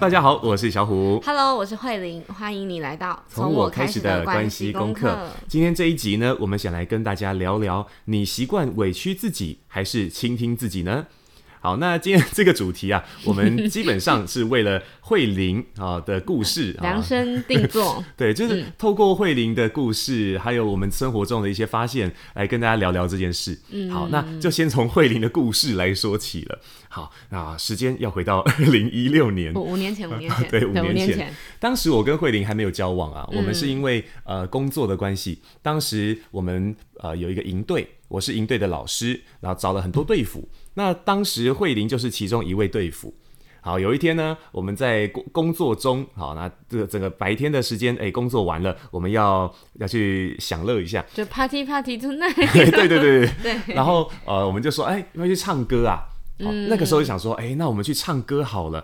大家好，我是小虎。Hello，我是慧玲，欢迎你来到从我开始的关系功课。今天这一集呢，我们想来跟大家聊聊：你习惯委屈自己，还是倾听自己呢？好，那今天这个主题啊，我们基本上是为了慧玲 啊的故事量身定做。对，就是透过慧玲的故事，还有我们生活中的一些发现，来跟大家聊聊这件事。嗯，好，那就先从慧玲的故事来说起了。好，那时间要回到二零一六年，五年前，五年前，对，五年前。当时我跟慧玲还没有交往啊，我们是因为呃工作的关系，当时我们呃有一个营队，我是营队的老师，然后找了很多队辅。那当时慧玲就是其中一位队服。好，有一天呢，我们在工工作中，好，那这个整个白天的时间，哎，工作完了，我们要要去享乐一下，就 party party tonight。对对对对 对。然后呃，我们就说，哎，要去唱歌啊？好，那个时候就想说，哎，那我们去唱歌好了。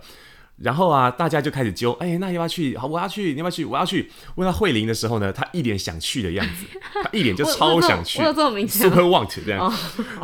然后啊，大家就开始揪，哎，那要不要去？好，我要去，你要不要去？我要去。问到慧玲的时候呢，她一脸想去的样子，她一脸就超想去，我有这么，super want 这样。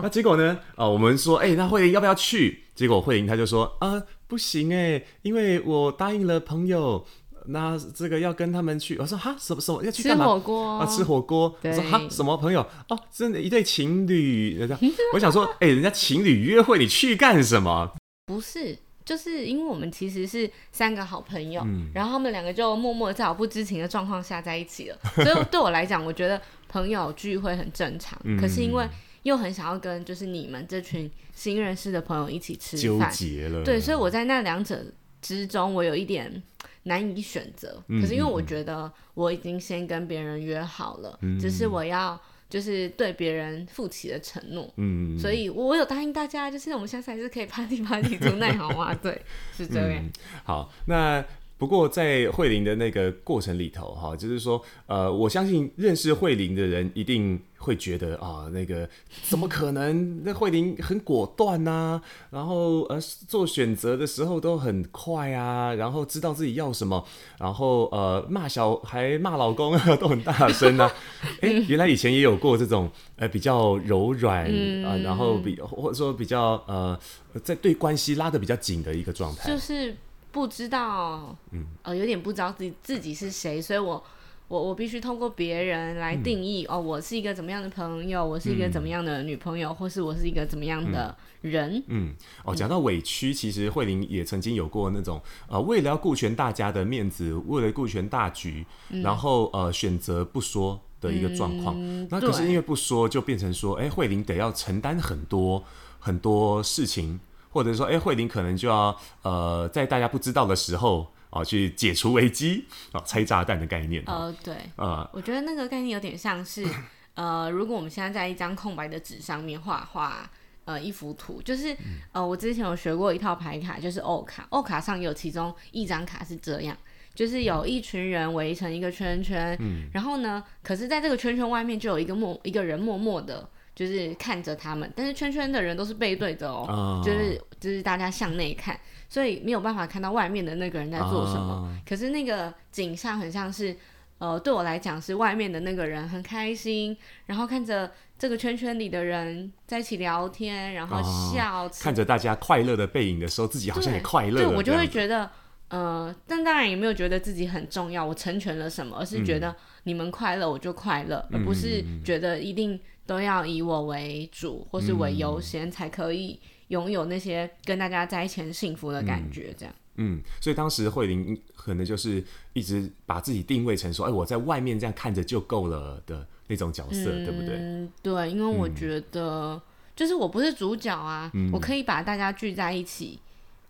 那结果呢？啊，我们说，哎，那慧玲要不要去？结果慧玲她就说，啊，不行哎，因为我答应了朋友，那这个要跟他们去。我说哈，什么什么要去干嘛？吃火锅啊，吃火锅。我说哈，什么朋友？哦，真的，一对情侣。我想说，哎，人家情侣约会，你去干什么？不是。就是因为我们其实是三个好朋友，嗯、然后他们两个就默默在我不知情的状况下在一起了。所以对我来讲，我觉得朋友聚会很正常。嗯、可是因为又很想要跟就是你们这群新认识的朋友一起吃饭，纠结了。对，所以我在那两者之中，我有一点难以选择。嗯、可是因为我觉得我已经先跟别人约好了，嗯、只是我要。就是对别人负起的承诺，嗯，所以我有答应大家，就是我们下次还是可以 party party tonight 好吗？对，是这样。嗯、好，那。不过在慧玲的那个过程里头，哈，就是说，呃，我相信认识慧玲的人一定会觉得啊，那个怎么可能？那慧玲很果断呐，然后呃，做选择的时候都很快啊，然后知道自己要什么，然后呃，骂小孩、骂老公都很大声啊。哎，原来以前也有过这种呃比较柔软啊、嗯呃，然后比或者说比较呃，在对关系拉的比较紧的一个状态，就是。不知道，嗯，呃，有点不知道自己自己是谁，所以我我我必须通过别人来定义，嗯、哦，我是一个怎么样的朋友，我是一个怎么样的女朋友，嗯、或是我是一个怎么样的人，嗯，嗯，哦，讲到委屈，其实慧玲也曾经有过那种，呃，为了要顾全大家的面子，为了顾全大局，嗯、然后呃选择不说的一个状况，嗯、那可是因为不说，就变成说，哎，慧玲得要承担很多很多事情。或者说，哎，慧玲可能就要呃，在大家不知道的时候啊、呃，去解除危机啊、呃，拆炸弹的概念。呃，对，呃，我觉得那个概念有点像是，呃，如果我们现在在一张空白的纸上面画画，呃，一幅图，就是呃，我之前有学过一套牌卡，就是欧卡，欧卡上有其中一张卡是这样，就是有一群人围成一个圈圈，嗯，然后呢，可是在这个圈圈外面就有一个默一个人默默的。就是看着他们，但是圈圈的人都是背对着哦，oh. 就是就是大家向内看，所以没有办法看到外面的那个人在做什么。Oh. 可是那个景象很像是，呃，对我来讲是外面的那个人很开心，然后看着这个圈圈里的人在一起聊天，然后笑，oh. 看着大家快乐的背影的时候，自己好像也快乐。对，我就会觉得，呃，但当然也没有觉得自己很重要，我成全了什么，而是觉得你们快乐我就快乐，嗯、而不是觉得一定。都要以我为主，或是为优先，嗯、才可以拥有那些跟大家在一起幸福的感觉。这样，嗯，所以当时慧玲可能就是一直把自己定位成说，哎，我在外面这样看着就够了的那种角色，嗯、对不对？嗯对，因为我觉得，就是我不是主角啊，嗯、我可以把大家聚在一起，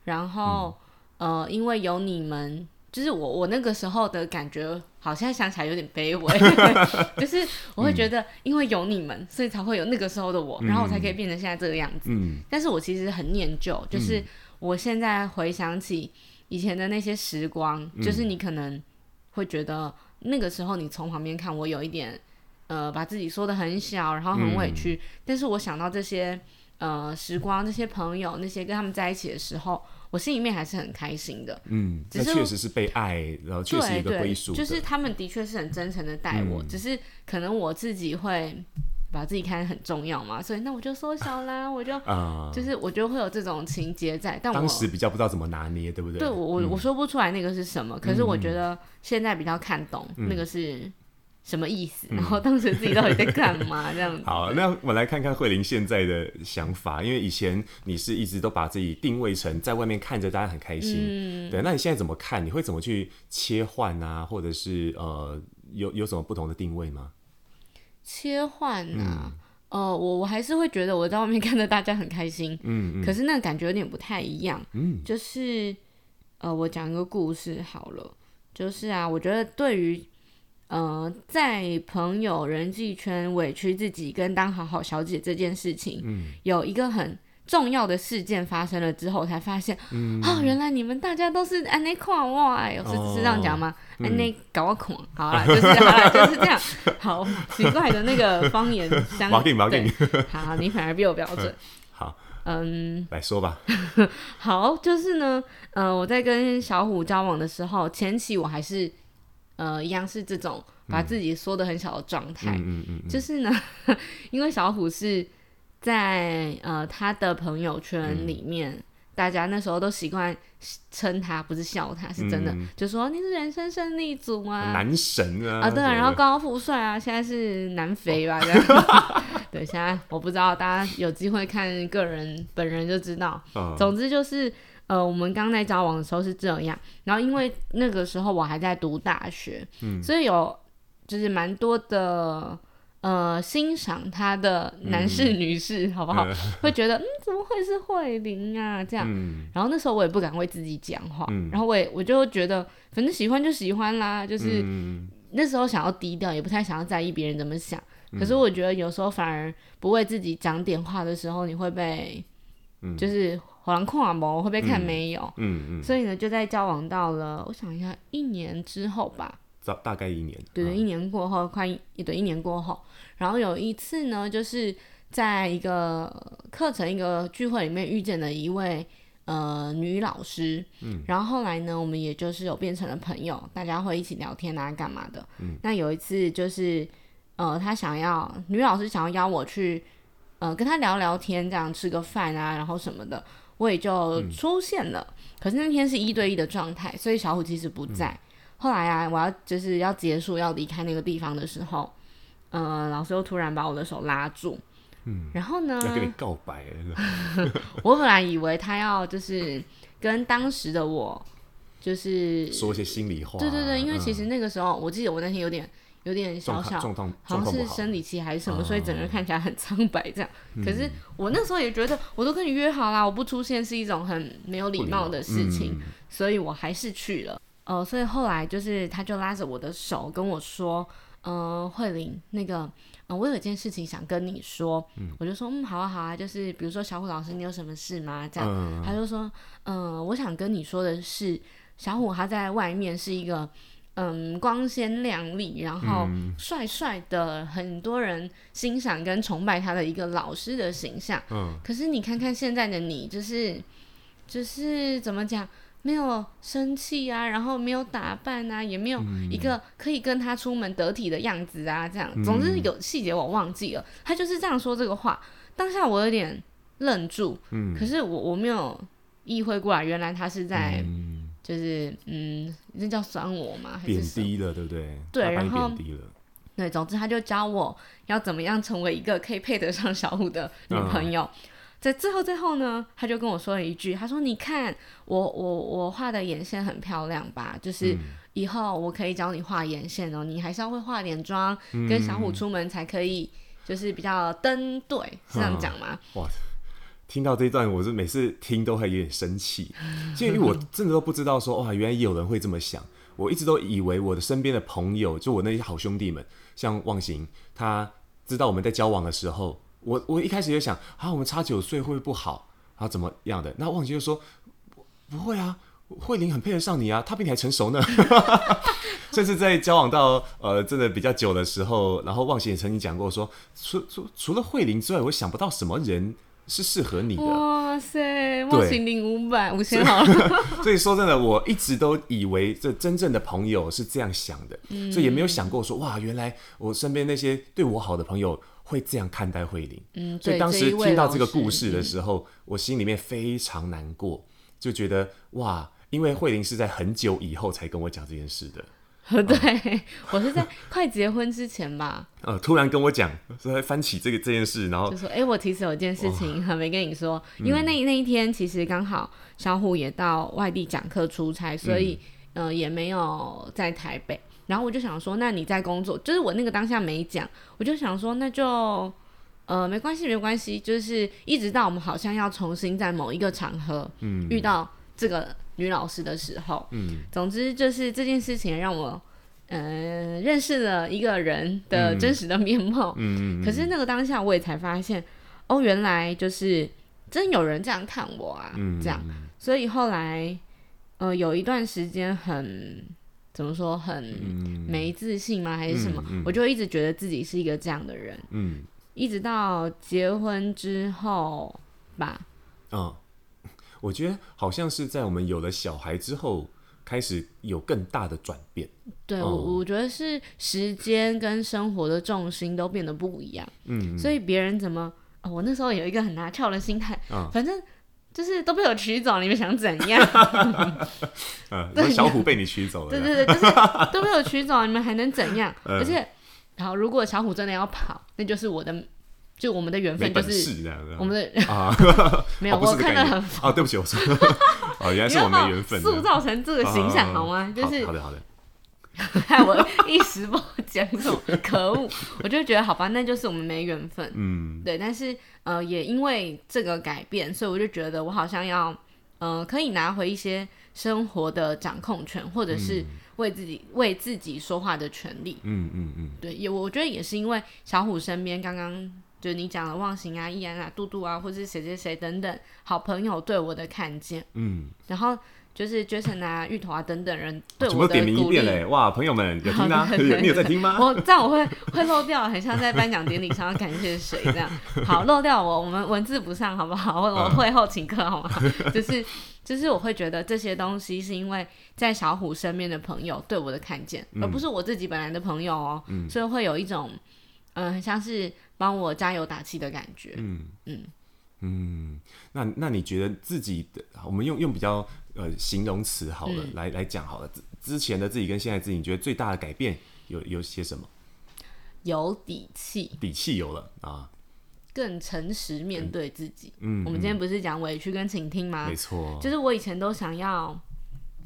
然后，嗯、呃，因为有你们。就是我我那个时候的感觉，好像想起来有点卑微，就是我会觉得，因为有你们，嗯、所以才会有那个时候的我，然后我才可以变成现在这个样子。嗯、但是我其实很念旧，就是我现在回想起以前的那些时光，嗯、就是你可能会觉得那个时候你从旁边看我有一点，呃，把自己说的很小，然后很委屈。嗯、但是我想到这些呃时光，这些朋友，那些跟他们在一起的时候。我心里面还是很开心的，嗯，只是确实是被爱，然后确实一个归属。就是他们的确是很真诚的待我，嗯、只是可能我自己会把自己看得很重要嘛，所以那我就缩小啦，我就、嗯、就是我就会有这种情节在，但我当时比较不知道怎么拿捏，对不对？对，我我我说不出来那个是什么，嗯、可是我觉得现在比较看懂那个是什么意思，嗯、然后当时自己到底在干嘛？这样子。好，那我们来看看慧玲现在的想法，因为以前你是一直都把自己定位成在外面看着大家很开心，嗯、对，那你现在怎么看？你会怎么去切换啊？或者是呃，有有什么不同的定位吗？切换啊，嗯、呃，我我还是会觉得我在外面看着大家很开心，嗯，嗯，可是那个感觉有点不太一样，嗯，就是呃，我讲一个故事好了，就是啊，我觉得对于呃，在朋友人际圈委屈自己跟当好好小姐这件事情，嗯，有一个很。重要的事件发生了之后，才发现，嗯、哦，原来你们大家都是安内狂哇，哎，是是这样讲吗？安内搞我看，好啦，就是好啦，就是这样，好奇怪的那个方言相对，好，你反而比我标准，好，嗯，来说吧，好，就是呢，呃，我在跟小虎交往的时候，前期我还是呃一样是这种把自己缩得很小的状态，嗯嗯嗯，就是呢，因为小虎是。在呃他的朋友圈里面，嗯、大家那时候都习惯称他，不是笑他，是真的，嗯、就说你是人生胜利组啊，男神啊，啊对啊，然后高富帅啊，现在是男肥吧，这样，哦、对，现在我不知道，大家有机会看个人本人就知道。哦、总之就是，呃，我们刚在交往的时候是这样，然后因为那个时候我还在读大学，嗯、所以有就是蛮多的。呃，欣赏他的男士、女士，嗯、好不好？呃、会觉得，嗯，怎么会是慧玲啊？这样，嗯、然后那时候我也不敢为自己讲话，嗯、然后我也我就觉得，反正喜欢就喜欢啦，就是、嗯、那时候想要低调，也不太想要在意别人怎么想。嗯、可是我觉得有时候反而不为自己讲点话的时候，你会被，嗯、就是好像看毛会被看没有，嗯嗯。嗯、所以呢，就在交往到了，我想一下，一年之后吧。大大概一年，对对，一年过后，快一对一年过后，然后有一次呢，就是在一个课程、一个聚会里面遇见了一位呃女老师，嗯，然后后来呢，我们也就是有变成了朋友，大家会一起聊天啊，干嘛的，嗯，那有一次就是呃，她想要女老师想要邀我去呃跟她聊聊天，这样吃个饭啊，然后什么的，我也就出现了，嗯，可是那天是一对一的状态，所以小虎其实不在。嗯。后来啊，我要就是要结束要离开那个地方的时候，嗯、呃，老师又突然把我的手拉住，嗯，然后呢，要跟你告白 我本来以为他要就是跟当时的我，就是说一些心里话。对对对，因为其实那个时候，嗯、我记得我那天有点有点小小，好像是生理期还是什么，所以整个人看起来很苍白这样。嗯、可是我那时候也觉得，我都跟你约好啦，我不出现是一种很没有礼貌的事情，嗯、所以我还是去了。呃，所以后来就是，他就拉着我的手跟我说：“嗯、呃，慧玲，那个，呃，我有一件事情想跟你说。嗯”我就说：“嗯，好啊，好啊。”就是比如说，小虎老师，你有什么事吗？这样，嗯、他就说：“嗯、呃，我想跟你说的是，小虎他在外面是一个嗯光鲜亮丽，然后帅帅的，很多人欣赏跟崇拜他的一个老师的形象。嗯，可是你看看现在的你，就是就是怎么讲？”没有生气啊，然后没有打扮啊，也没有一个可以跟他出门得体的样子啊，这样，嗯、总之有细节我忘记了，他就是这样说这个话。当下我有点愣住，嗯、可是我我没有意会过来，原来他是在，嗯、就是嗯，那叫酸我吗？还是贬低了，对不对？对，然后对，总之他就教我要怎么样成为一个可以配得上小虎的女朋友。嗯在最后最后呢，他就跟我说了一句，他说：“你看我我我画的眼线很漂亮吧？就是以后我可以教你画眼线哦，你还是要会化点妆，嗯、跟小虎出门才可以，就是比较登对，是这样讲吗？”哇，听到这一段，我是每次听都会有点生气，因为我真的都不知道说哇，原来有人会这么想。我一直都以为我的身边的朋友，就我那些好兄弟们，像忘形，他知道我们在交往的时候。我我一开始就想啊，我们差九岁会不会不好啊？怎么样的？那忘形就说不，不会啊，慧玲很配得上你啊，她比你还成熟呢。甚至在交往到呃真的比较久的时候，然后忘形也曾经讲过说，除除除了慧玲之外，我想不到什么人是适合你的。哇塞，忘形领五百五千好了。所以说真的，我一直都以为这真正的朋友是这样想的，嗯、所以也没有想过说哇，原来我身边那些对我好的朋友。会这样看待慧玲。嗯，所以当时听到这个故事的时候，我心里面非常难过，就觉得哇，因为慧玲是在很久以后才跟我讲这件事的。对、嗯、我是在快结婚之前吧，呃，突然跟我讲，说翻起这个这件事，然后就说，哎、欸，我其实有件事情还没跟你说，因为那那一天其实刚好小虎也到外地讲课出差，所以、嗯、呃也没有在台北，然后我就想说，那你在工作，就是我那个当下没讲，我就想说，那就呃没关系没关系，就是一直到我们好像要重新在某一个场合遇到这个。女老师的时候，嗯，总之就是这件事情让我，嗯、呃，认识了一个人的真实的面貌，嗯，可是那个当下我也才发现，哦，原来就是真有人这样看我啊，嗯、这样，所以后来，呃，有一段时间很怎么说，很没自信吗？还是什么？嗯嗯、我就一直觉得自己是一个这样的人，嗯，一直到结婚之后吧，嗯。我觉得好像是在我们有了小孩之后，开始有更大的转变。对，我、嗯、我觉得是时间跟生活的重心都变得不一样。嗯，所以别人怎么、哦，我那时候有一个很拿翘的心态，嗯、反正就是都被我取走，你们想怎样？嗯，小虎被你取走了。对对对，就是 都被我取走，你们还能怎样？嗯、而且，好如果小虎真的要跑，那就是我的。就我们的缘分就是我们的啊，没有我看到很啊，对不起，我说 哦，原来是我们的缘分，塑造成这个形象好吗？就是好的好的，害我一时不讲什么，可恶！我就觉得好吧，那就是我们没缘分，嗯，对。但是呃，也因为这个改变，所以我就觉得我好像要呃，可以拿回一些生活的掌控权，或者是为自己为自己说话的权利。嗯嗯嗯，对，也我觉得也是因为小虎身边刚刚。就是你讲的忘形啊、易安啊、杜杜啊，或者是谁谁谁等等好朋友对我的看见，嗯，然后就是 Jason 啊、芋头啊等等人对我的鼓励，点名一遍嘞，哇，朋友们有听吗？你有在听吗？我这样我会会漏掉，很像在颁奖典礼上要感谢谁这样。好，漏掉我，我们文字不上好不好？我我会后请客好吗？就是就是我会觉得这些东西是因为在小虎身边的朋友对我的看见，嗯、而不是我自己本来的朋友哦，嗯、所以会有一种嗯、呃，很像是。帮我加油打气的感觉。嗯嗯嗯，那那你觉得自己的，我们用用比较呃形容词好了，嗯、来来讲好了。之之前的自己跟现在自己，你觉得最大的改变有有些什么？有底气，底气有了啊，更诚实面对自己。嗯，我们今天不是讲委屈跟倾听吗？没错，就是我以前都想要。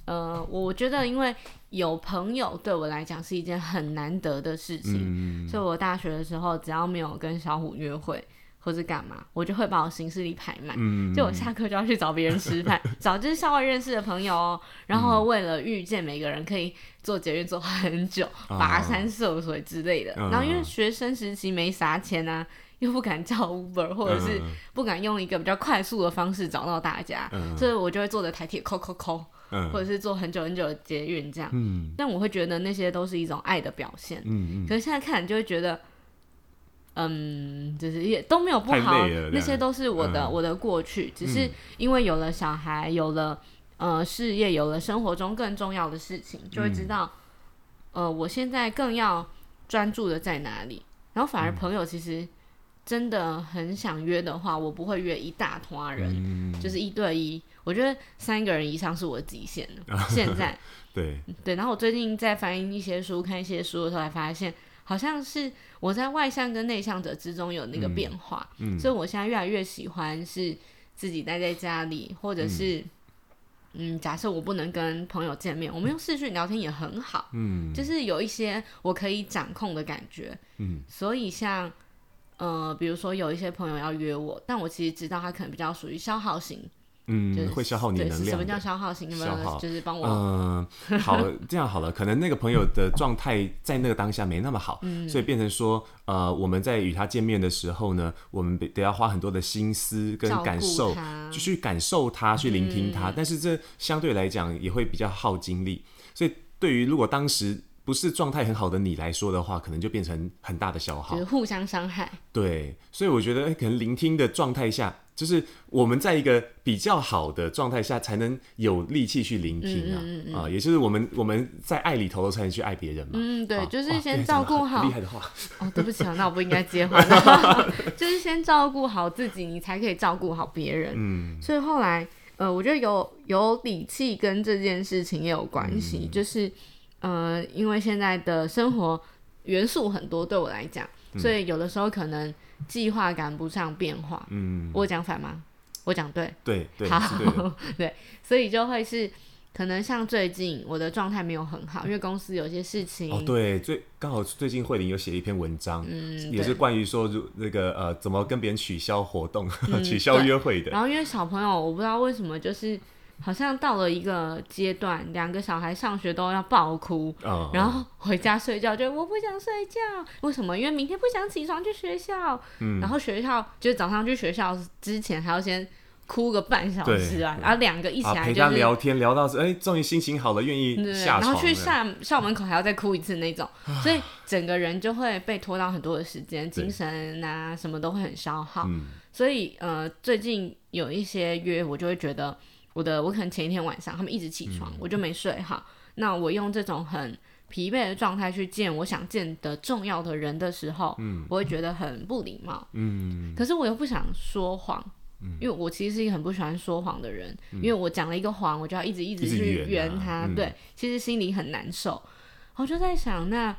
呃，我觉得因为有朋友对我来讲是一件很难得的事情，嗯、所以我大学的时候只要没有跟小虎约会或者干嘛，我就会把我行事历排满，嗯、就我下课就要去找别人吃饭，找就是校外认识的朋友哦，然后为了遇见每个人，可以坐捷运坐很久，跋、嗯、山涉水之类的。嗯、然后因为学生时期没啥钱啊，又不敢叫 Uber，或者是不敢用一个比较快速的方式找到大家，嗯、所以我就会坐着台铁抠抠抠。嗯、或者是坐很久很久的捷运这样，嗯、但我会觉得那些都是一种爱的表现。嗯嗯、可是现在看，你就会觉得，嗯，就是也都没有不好，那些都是我的、嗯、我的过去，只是因为有了小孩，有了呃事业，有了生活中更重要的事情，就会知道，嗯、呃，我现在更要专注的在哪里。然后反而朋友其实真的很想约的话，我不会约一大团人，嗯、就是一对一。我觉得三个人以上是我的极限了。现在，对对，然后我最近在翻一些书、看一些书的时候，才发现，好像是我在外向跟内向者之中有那个变化。嗯，所以我现在越来越喜欢是自己待在家里，或者是，嗯，嗯，假设我不能跟朋友见面，我们用视讯聊天也很好。嗯，就是有一些我可以掌控的感觉。嗯，所以像，呃，比如说有一些朋友要约我，但我其实知道他可能比较属于消耗型。嗯，会消耗你能量。什么叫消耗型？有没有就是帮我。嗯，好，这样好了。可能那个朋友的状态在那个当下没那么好，嗯、所以变成说，呃，我们在与他见面的时候呢，我们得要花很多的心思跟感受，就去感受他，去聆听他。嗯、但是这相对来讲也会比较耗精力。所以对于如果当时不是状态很好的你来说的话，可能就变成很大的消耗，就是互相伤害。对，所以我觉得可能聆听的状态下。就是我们在一个比较好的状态下，才能有力气去聆听啊、嗯嗯嗯、啊，也就是我们我们在爱里头才能去爱别人嘛。嗯，对，就是先照顾好。厉害的话。哦，对不起啊，那我不应该接话。就是先照顾好自己，你才可以照顾好别人。嗯。所以后来，呃，我觉得有有底气跟这件事情也有关系，嗯、就是呃，因为现在的生活元素很多，对我来讲，所以有的时候可能。计划赶不上变化，嗯，我讲反吗？我讲对，对对，好，对，所以就会是可能像最近我的状态没有很好，因为公司有些事情哦，对，最刚好最近慧玲有写一篇文章，嗯，也是关于说如那个呃怎么跟别人取消活动、嗯、取消约会的，然后因为小朋友，我不知道为什么就是。好像到了一个阶段，两个小孩上学都要爆哭，oh. 然后回家睡觉就我不想睡觉，为什么？因为明天不想起床去学校，嗯、然后学校就是早上去学校之前还要先哭个半小时啊，然后两个一起来、就是啊、陪他聊天聊到哎，终于心情好了，愿意下床，然后去校校门口还要再哭一次那种，所以整个人就会被拖到很多的时间，精神啊什么都会很消耗，嗯、所以呃最近有一些约我就会觉得。我的我可能前一天晚上他们一直起床，嗯、我就没睡好。那我用这种很疲惫的状态去见我想见的重要的人的时候，嗯、我会觉得很不礼貌。嗯、可是我又不想说谎，嗯、因为我其实是一个很不喜欢说谎的人。嗯、因为我讲了一个谎，我就要一直一直去圆它。啊、对，其实心里很难受。我就在想那。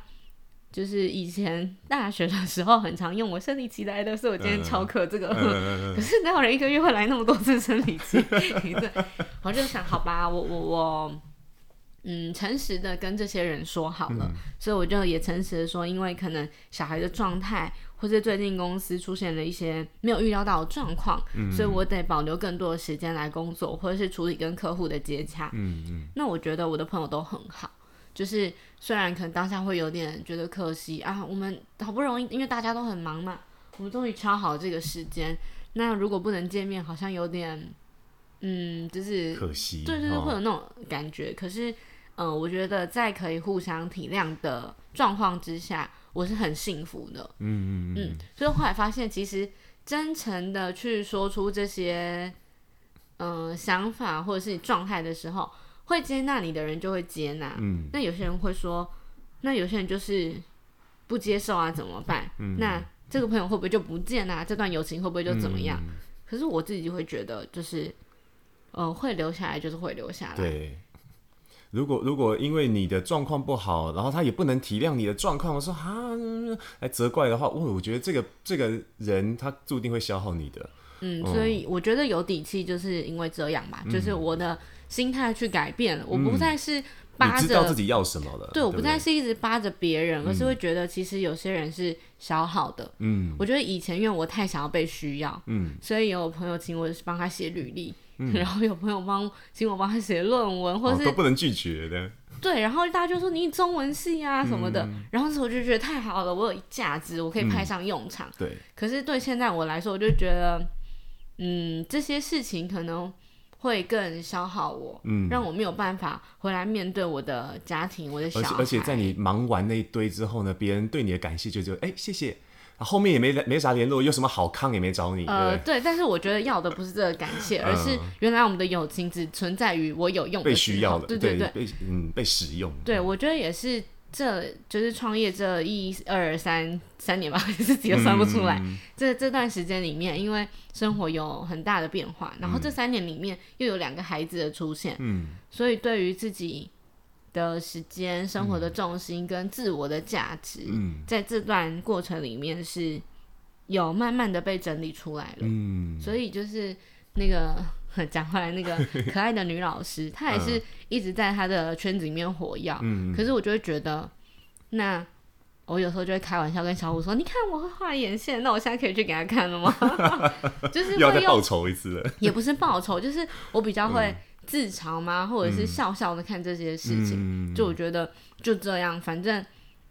就是以前大学的时候，很常用我生理期来的，所以我今天翘课这个。嗯嗯嗯、可是哪有人一个月会来那么多次生理期？我就想，好吧，我我我，嗯，诚实的跟这些人说好了，嗯、所以我就也诚实的说，因为可能小孩的状态，或是最近公司出现了一些没有预料到的状况，嗯、所以我得保留更多的时间来工作，或者是处理跟客户的接洽。嗯嗯、那我觉得我的朋友都很好。就是虽然可能当下会有点觉得可惜啊，我们好不容易，因为大家都很忙嘛，我们终于敲好这个时间。那如果不能见面，好像有点，嗯，就是可惜，对对对，会有那种感觉。哦、可是，呃，我觉得在可以互相体谅的状况之下，我是很幸福的。嗯嗯嗯。所以后来发现，其实真诚的去说出这些，嗯、呃，想法或者是状态的时候。会接纳你的人就会接纳，嗯，那有些人会说，那有些人就是不接受啊，怎么办？嗯，那这个朋友会不会就不见啊？这段友情会不会就怎么样？嗯，可是我自己就会觉得，就是，呃，会留下来就是会留下来。对，如果如果因为你的状况不好，然后他也不能体谅你的状况，我说哈，来责怪的话，我我觉得这个这个人他注定会消耗你的。嗯，所以我觉得有底气，就是因为这样吧，嗯，就是我的。心态去改变了，我不再是扒着、嗯、知道自己要什么了。对，我不再是一直扒着别人，而是会觉得其实有些人是消耗的。嗯，我觉得以前因为我太想要被需要，嗯，所以有朋友请我帮他写履历，嗯、然后有朋友帮请我帮他写论文，或是、哦、都不能拒绝的。对，然后大家就说你中文系啊什么的，嗯、然后我就觉得太好了，我有价值，我可以派上用场。嗯、对，可是对现在我来说，我就觉得，嗯，这些事情可能。会更消耗我，嗯，让我没有办法回来面对我的家庭，我的小孩。而且在你忙完那一堆之后呢，别人对你的感谢就就哎谢谢，后面也没没啥联络，有什么好康也没找你。呃，对，对，但是我觉得要的不是这个感谢，而是原来我们的友情只存在于我有用的被需要的，对对对，被嗯被使用。对，我觉得也是。这就是创业这一二三三年吧，自己都算不出来。嗯、这这段时间里面，因为生活有很大的变化，然后这三年里面又有两个孩子的出现，嗯、所以对于自己的时间、生活的重心跟自我的价值，嗯、在这段过程里面是有慢慢的被整理出来了。嗯、所以就是那个。讲回来，那个 可爱的女老师，她也是一直在她的圈子里面火药。嗯，可是我就会觉得，那我有时候就会开玩笑跟小虎说：“你看我会画眼线，那我现在可以去给她看了吗？” 就是要再报仇一次了，也不是报仇，就是我比较会自嘲吗，或者是笑笑的看这些事情。就我觉得就这样，反正。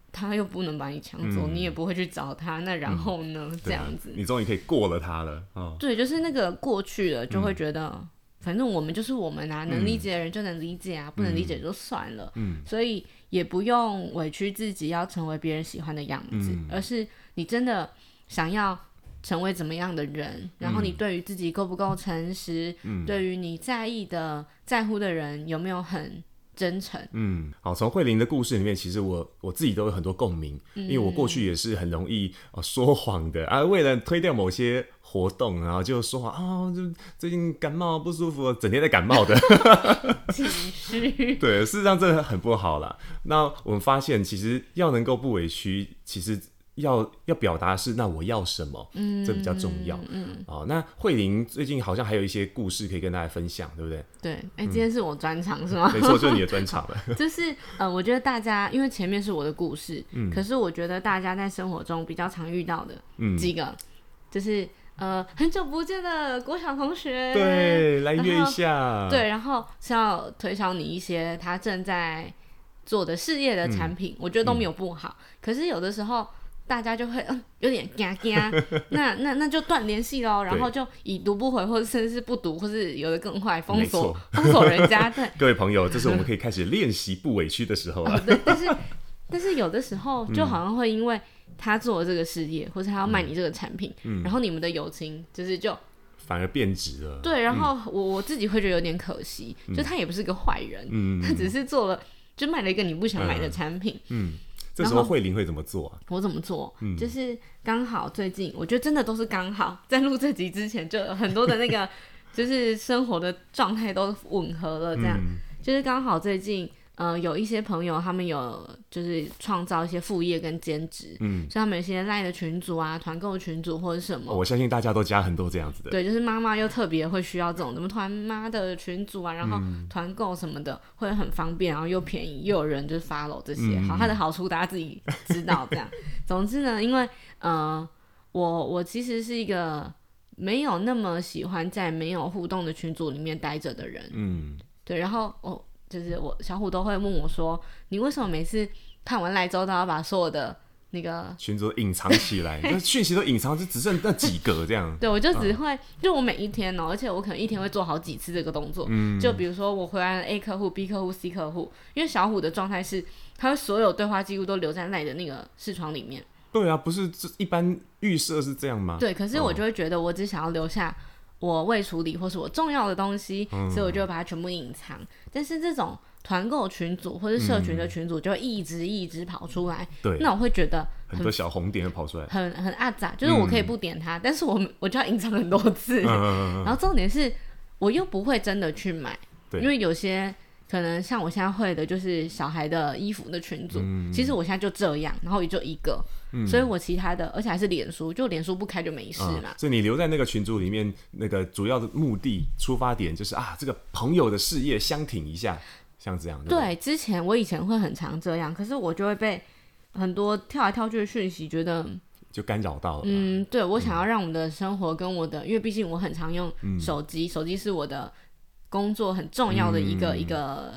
他又不能把你抢走，嗯、你也不会去找他，那然后呢？嗯、这样子，你终于可以过了他了。哦，对，就是那个过去了，就会觉得，嗯、反正我们就是我们啊，能理解的人就能理解啊，嗯、不能理解就算了。嗯，所以也不用委屈自己要成为别人喜欢的样子，嗯、而是你真的想要成为怎么样的人，然后你对于自己够不够诚实，嗯，对于你在意的、在乎的人有没有很真诚？嗯，好，从慧玲的故事里面，其实我我自己都有很多共鸣，嗯，因为我过去也是很容易哦说谎的啊，为了推掉某些活动，然后就说谎啊，就最近感冒不舒服，整天在感冒的，对，事实上这很不好啦。那我们发现，其实要能够不委屈，其实。要要表达是，那我要什么？嗯，这比较重要。嗯，哦，那慧玲最近好像还有一些故事可以跟大家分享，对不对？对，哎、欸，今天是我专场、嗯、是吗？没错，就是你的专场了。就是呃，我觉得大家因为前面是我的故事，嗯，可是我觉得大家在生活中比较常遇到的几个，嗯、就是呃，很久不见的国小同学，对，来约一下，对，然后是要推销你一些他正在做的事业的产品，嗯、我觉得都没有不好，嗯、可是有的时候。大家就会嗯有点惊惊，那那那就断联系喽，然后就已读不回，或者甚至是不读，或是有的更坏，封锁 封锁人家。对，各位朋友，这是我们可以开始练习不委屈的时候了。哦、对，但是但是有的时候就好像会因为他做了这个事业，嗯、或是他要卖你这个产品，嗯、然后你们的友情就是就反而变质了。对，然后我我自己会觉得有点可惜，嗯、就他也不是个坏人，嗯、他只是做了就卖了一个你不想买的产品，嗯。嗯这时候慧玲会怎么做啊？我怎么做？嗯，就是刚好最近，我觉得真的都是刚好，在录这集之前，就很多的那个，就是生活的状态都吻合了，这样，嗯、就是刚好最近。呃，有一些朋友，他们有就是创造一些副业跟兼职，嗯，像他们有些赖的群组啊、团购群组或者什么，我相信大家都加很多这样子的。对，就是妈妈又特别会需要这种什么团妈的群组啊，然后团购什么的、嗯、会很方便，然后又便宜，又有人就是 follow 这些，好，它的好处大家自己知道。这样，总之呢，因为呃，我我其实是一个没有那么喜欢在没有互动的群组里面待着的人，嗯，对，然后我。就是我小虎都会问我说：“你为什么每次看完赖之后都要把所有的那个群组隐藏起来？那讯息都隐藏，就只剩那几个这样？” 对，我就只会，嗯、就我每一天哦、喔，而且我可能一天会做好几次这个动作。嗯，就比如说我回来了 A 客户、B 客户、C 客户，因为小虎的状态是，他会所有对话记录都留在赖的那个视窗里面。对啊，不是这一般预设是这样吗？对，可是我就会觉得，我只想要留下。我未处理或是我重要的东西，嗯、所以我就会把它全部隐藏。但是这种团购群组或是社群的群组就会一直一直跑出来，对、嗯，那我会觉得很，很多小红点会跑出来，很很阿杂，就是我可以不点它，嗯、但是我我就要隐藏很多次。嗯、然后重点是，我又不会真的去买，对。因为有些可能像我现在会的就是小孩的衣服的群组，嗯、其实我现在就这样，然后也就一个。嗯、所以我其他的，而且还是脸书，就脸书不开就没事了、嗯。所以你留在那个群组里面，那个主要的目的、出发点就是啊，这个朋友的事业相挺一下，像这样。对，对，之前我以前会很常这样，可是我就会被很多跳来跳去的讯息，觉得就干扰到了。嗯，对，我想要让我的生活跟我的，嗯、因为毕竟我很常用手机，嗯、手机是我的工作很重要的一个、嗯、一个。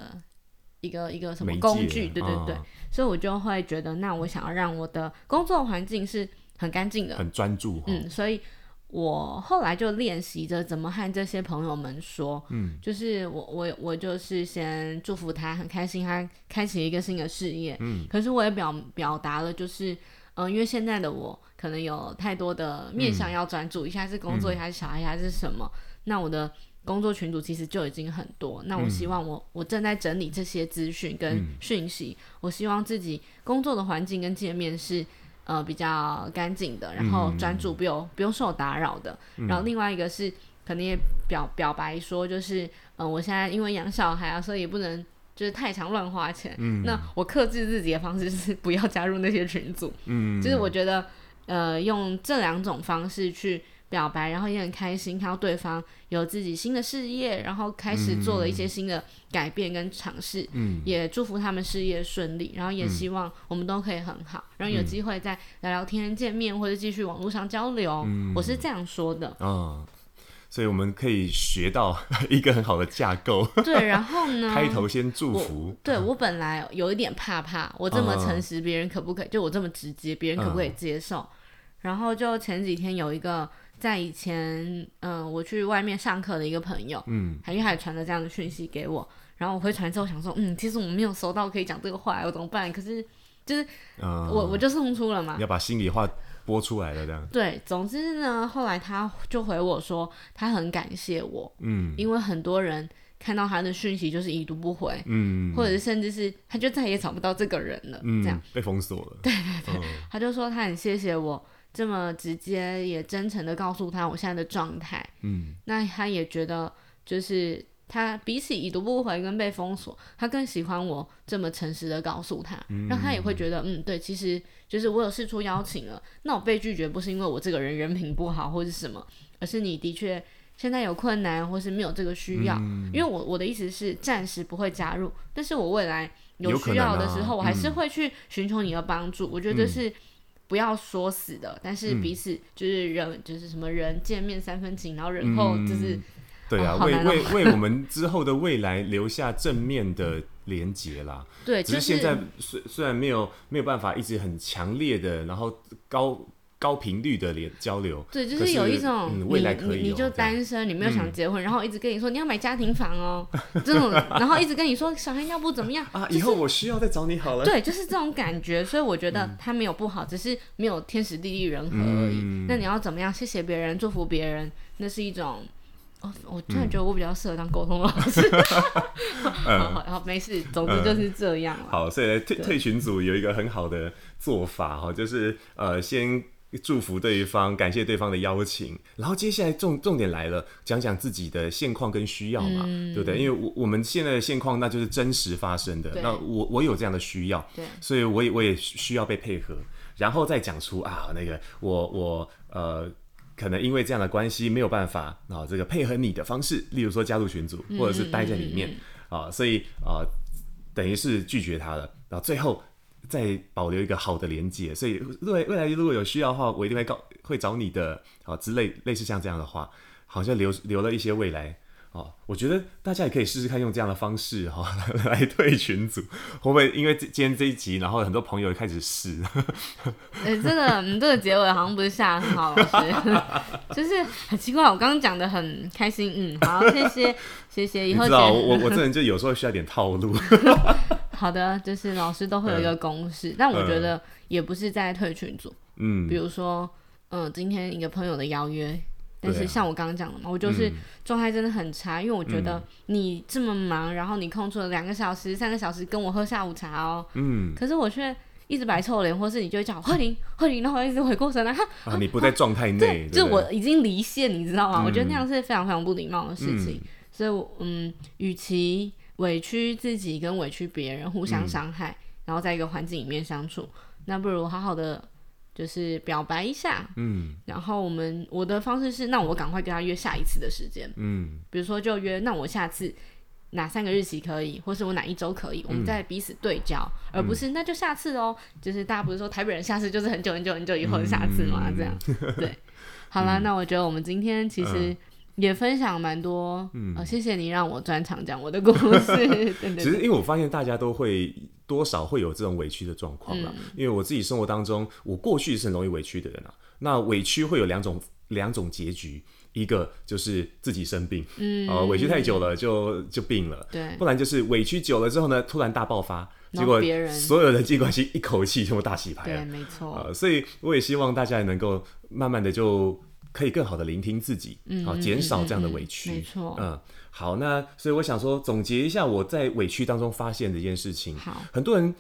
一个一个什么工具？对对对，哦、所以我就会觉得，那我想要让我的工作环境是很干净的，很专注、哦。嗯，所以我后来就练习着怎么和这些朋友们说。嗯，就是我我我就是先祝福他很开心，他开启一个新的事业。嗯，可是我也表表达了，就是嗯、呃，因为现在的我可能有太多的面向要专注，嗯、一下是工作，一下是小孩，一下是什么？那我的。工作群组其实就已经很多，那我希望我、嗯、我正在整理这些资讯跟讯息，嗯、我希望自己工作的环境跟界面是呃比较干净的，然后专注不用、嗯、不用受打扰的。嗯、然后另外一个是肯定也表表白说，就是呃我现在因为养小孩啊，所以也不能就是太常乱花钱。嗯、那我克制自己的方式是不要加入那些群组。嗯，就是我觉得呃用这两种方式去。表白，然后也很开心看到对方有自己新的事业，然后开始做了一些新的改变跟尝试，嗯，也祝福他们事业顺利，然后也希望我们都可以很好，然后有机会再聊聊天、见面或者继续网络上交流。嗯，我是这样说的。嗯，所以我们可以学到 一个很好的架构。对，然后呢？开头先祝福。我对我本来有一点怕怕，我这么诚实，别人可不可以？就我这么直接，别人可不可以接受？然后就前几天有一个。在以前，嗯、呃，我去外面上课的一个朋友，嗯，还因为还传了这样的讯息给我，然后我回传之后想说，嗯，其实我没有收到可以讲这个话，我怎么办？可是就是，呃、我我就送出了嘛，你要把心里话播出来了这样。对，总之呢，后来他就回我说，他很感谢我，嗯，因为很多人看到他的讯息就是已读不回，嗯，或者是甚至是他就再也找不到这个人了，嗯、这样。被封锁了。对对对，嗯、他就说他很谢谢我这么直接也真诚的告诉他我现在的状态，嗯，那他也觉得就是。他比起已读不回跟被封锁，他更喜欢我这么诚实的告诉他，嗯、让他也会觉得，嗯，对，其实就是我有事出邀请了，那我被拒绝不是因为我这个人人品不好或是什么，而是你的确现在有困难或是没有这个需要，嗯、因为我我的意思是暂时不会加入，但是我未来有需要的时候，啊、我还是会去寻求你的帮助。嗯、我觉得是不要说死的，但是彼此就是人就是什么人见面三分情，然后人后就是。嗯对啊，哦、为为为我们之后的未来留下正面的连结啦。对，只是现在虽虽然没有没有办法一直很强烈的，然后高高频率的连交流。对，就是有一种、嗯、未来可以、哦，你就单身，你没有想结婚，嗯、然后一直跟你说你要买家庭房哦，这种，然后一直跟你说小孩尿布怎么样 啊？就是、以后我需要再找你好了。对，就是这种感觉，所以我觉得他没有不好，只是没有天时地利人和而已。嗯、那你要怎么样？谢谢别人，祝福别人，那是一种。哦，我突然觉得我比较适合当沟通老师。嗯、好好好，没事，总之就是这样、嗯。好，所以退退群组有一个很好的做法哈，就是呃，先祝福对方，感谢对方的邀请，然后接下来重重点来了，讲讲自己的现况跟需要嘛，嗯、对不对？因为我我们现在的现况那就是真实发生的，那我我有这样的需要，对，所以我也我也需要被配合，然后再讲出啊，那个我我呃。可能因为这样的关系没有办法啊，这个配合你的方式，例如说加入群组，或者是待在里面、嗯嗯、啊，所以啊，等于是拒绝他了。然后最后再保留一个好的连接，所以未未来如果有需要的话，我一定会告会找你的啊之类类似像这样的话，好像留留了一些未来。哦，我觉得大家也可以试试看用这样的方式哈、哦、来退群组，会不会因为今天这一集，然后很多朋友开始试？哎、欸，这个嗯，这个结尾好像不是下很好，老师，就是很奇怪。我刚刚讲的很开心，嗯，好，谢谢，谢谢。以后知道我我这人就有时候需要点套路。好的，就是老师都会有一个公式，嗯、但我觉得也不是在退群组，嗯，比如说，嗯，今天一个朋友的邀约。但是像我刚刚讲的嘛，啊、我就是状态真的很差，嗯、因为我觉得你这么忙，然后你空出了两个小时、三个小时跟我喝下午茶哦，嗯，可是我却一直摆臭脸，或是你就会叫我慧玲、慧玲，然后一直回过神来，哈，啊，你不在状态内，对，就我已经离线，你知道吗？嗯、我觉得那样是非常非常不礼貌的事情，嗯、所以我嗯，与其委屈自己跟委屈别人互相伤害，嗯、然后在一个环境里面相处，那不如好好的。就是表白一下，嗯，然后我们我的方式是，那我赶快跟他约下一次的时间，嗯，比如说就约，那我下次哪三个日期可以，或是我哪一周可以，我们再彼此对焦，嗯、而不是那就下次哦，就是大家不是说台北人下次就是很久很久很久以后的下次嘛，嗯、这样，对，好啦，嗯、那我觉得我们今天其实。也分享蛮多，嗯、呃，谢谢你让我专场讲我的故事。对对对，其实因为我发现大家都会多少会有这种委屈的状况啦，嗯、因为我自己生活当中，我过去是很容易委屈的人啊。那委屈会有两种两种结局，一个就是自己生病，嗯，呃，委屈太久了就就病了，对，不然就是委屈久了之后呢，突然大爆发，结果所有人际关系一口气全部大洗牌了，对，没错。呃，所以我也希望大家也能够慢慢的就。可以更好的聆听自己，好减少这样的委屈。没错，嗯，好，那所以我想说，总结一下我在委屈当中发现的一件事情。好，很多人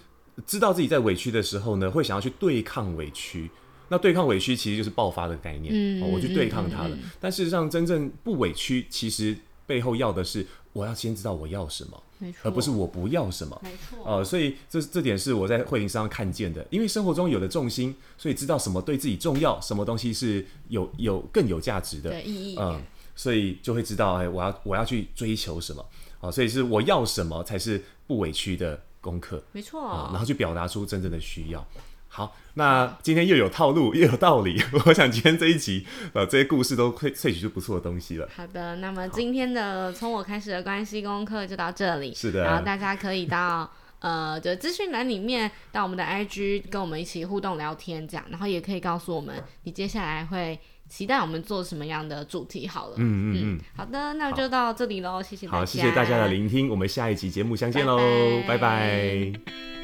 知道自己在委屈的时候呢，会想要去对抗委屈。那对抗委屈其实就是爆发的概念，嗯，我去对抗它了。但事实上，真正不委屈，其实背后要的是，我要先知道我要什么。而不是我不要什么，没错，呃，所以这这点是我在慧玲身上看见的。因为生活中有了重心，所以知道什么对自己重要，什么东西是有有更有价值的，意义，嗯，所以就会知道，哎，我要我要去追求什么，啊，所以是我要什么才是不委屈的功课，没错，然后去表达出真正的需要。好，那今天又有套路又有道理，我想今天这一集，呃，这些故事都萃萃取出不错的东西了。好的，那么今天的从我开始的关系功课就到这里。是的，然后大家可以到呃，就资讯栏里面到我们的 IG 跟我们一起互动聊天，这样，然后也可以告诉我们你接下来会期待我们做什么样的主题。好了，嗯嗯嗯，好的，那就到这里喽，谢谢大家，好，谢谢大家的聆听，我们下一集节目相见喽，拜拜。拜拜。